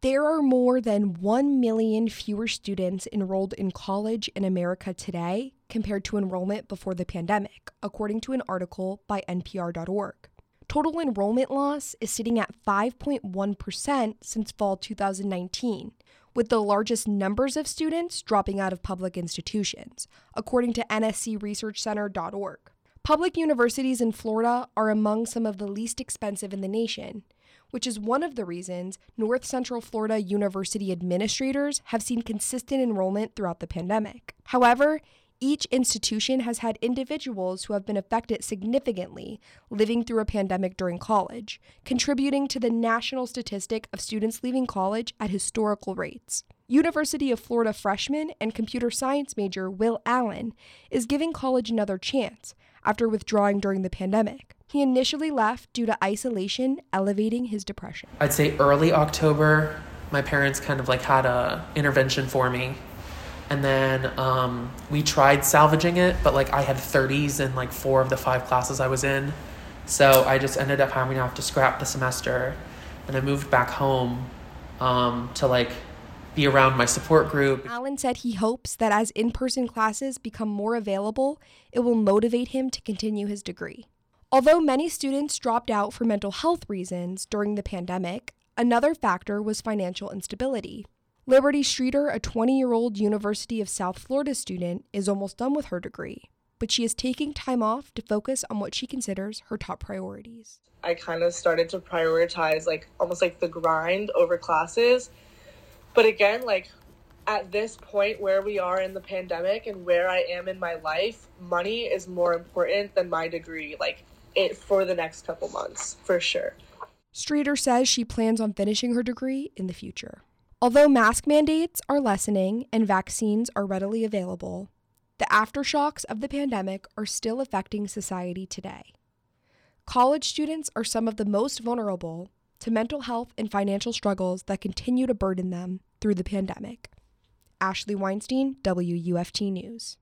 There are more than 1 million fewer students enrolled in college in America today compared to enrollment before the pandemic, according to an article by NPR.org. Total enrollment loss is sitting at 5.1% since fall 2019, with the largest numbers of students dropping out of public institutions, according to nscresearchcenter.org. Public universities in Florida are among some of the least expensive in the nation, which is one of the reasons North Central Florida University administrators have seen consistent enrollment throughout the pandemic. However, each institution has had individuals who have been affected significantly living through a pandemic during college, contributing to the national statistic of students leaving college at historical rates. University of Florida freshman and computer science major Will Allen is giving college another chance after withdrawing during the pandemic. He initially left due to isolation elevating his depression. I'd say early October, my parents kind of like had a intervention for me and then um, we tried salvaging it but like i had 30s in like four of the five classes i was in so i just ended up having to have to scrap the semester and i moved back home um, to like be around my support group allen said he hopes that as in-person classes become more available it will motivate him to continue his degree although many students dropped out for mental health reasons during the pandemic another factor was financial instability Liberty Streeter, a 20 year old University of South Florida student, is almost done with her degree, but she is taking time off to focus on what she considers her top priorities. I kind of started to prioritize like almost like the grind over classes. But again, like at this point where we are in the pandemic and where I am in my life, money is more important than my degree, like it for the next couple months, for sure. Streeter says she plans on finishing her degree in the future. Although mask mandates are lessening and vaccines are readily available, the aftershocks of the pandemic are still affecting society today. College students are some of the most vulnerable to mental health and financial struggles that continue to burden them through the pandemic. Ashley Weinstein, WUFT News.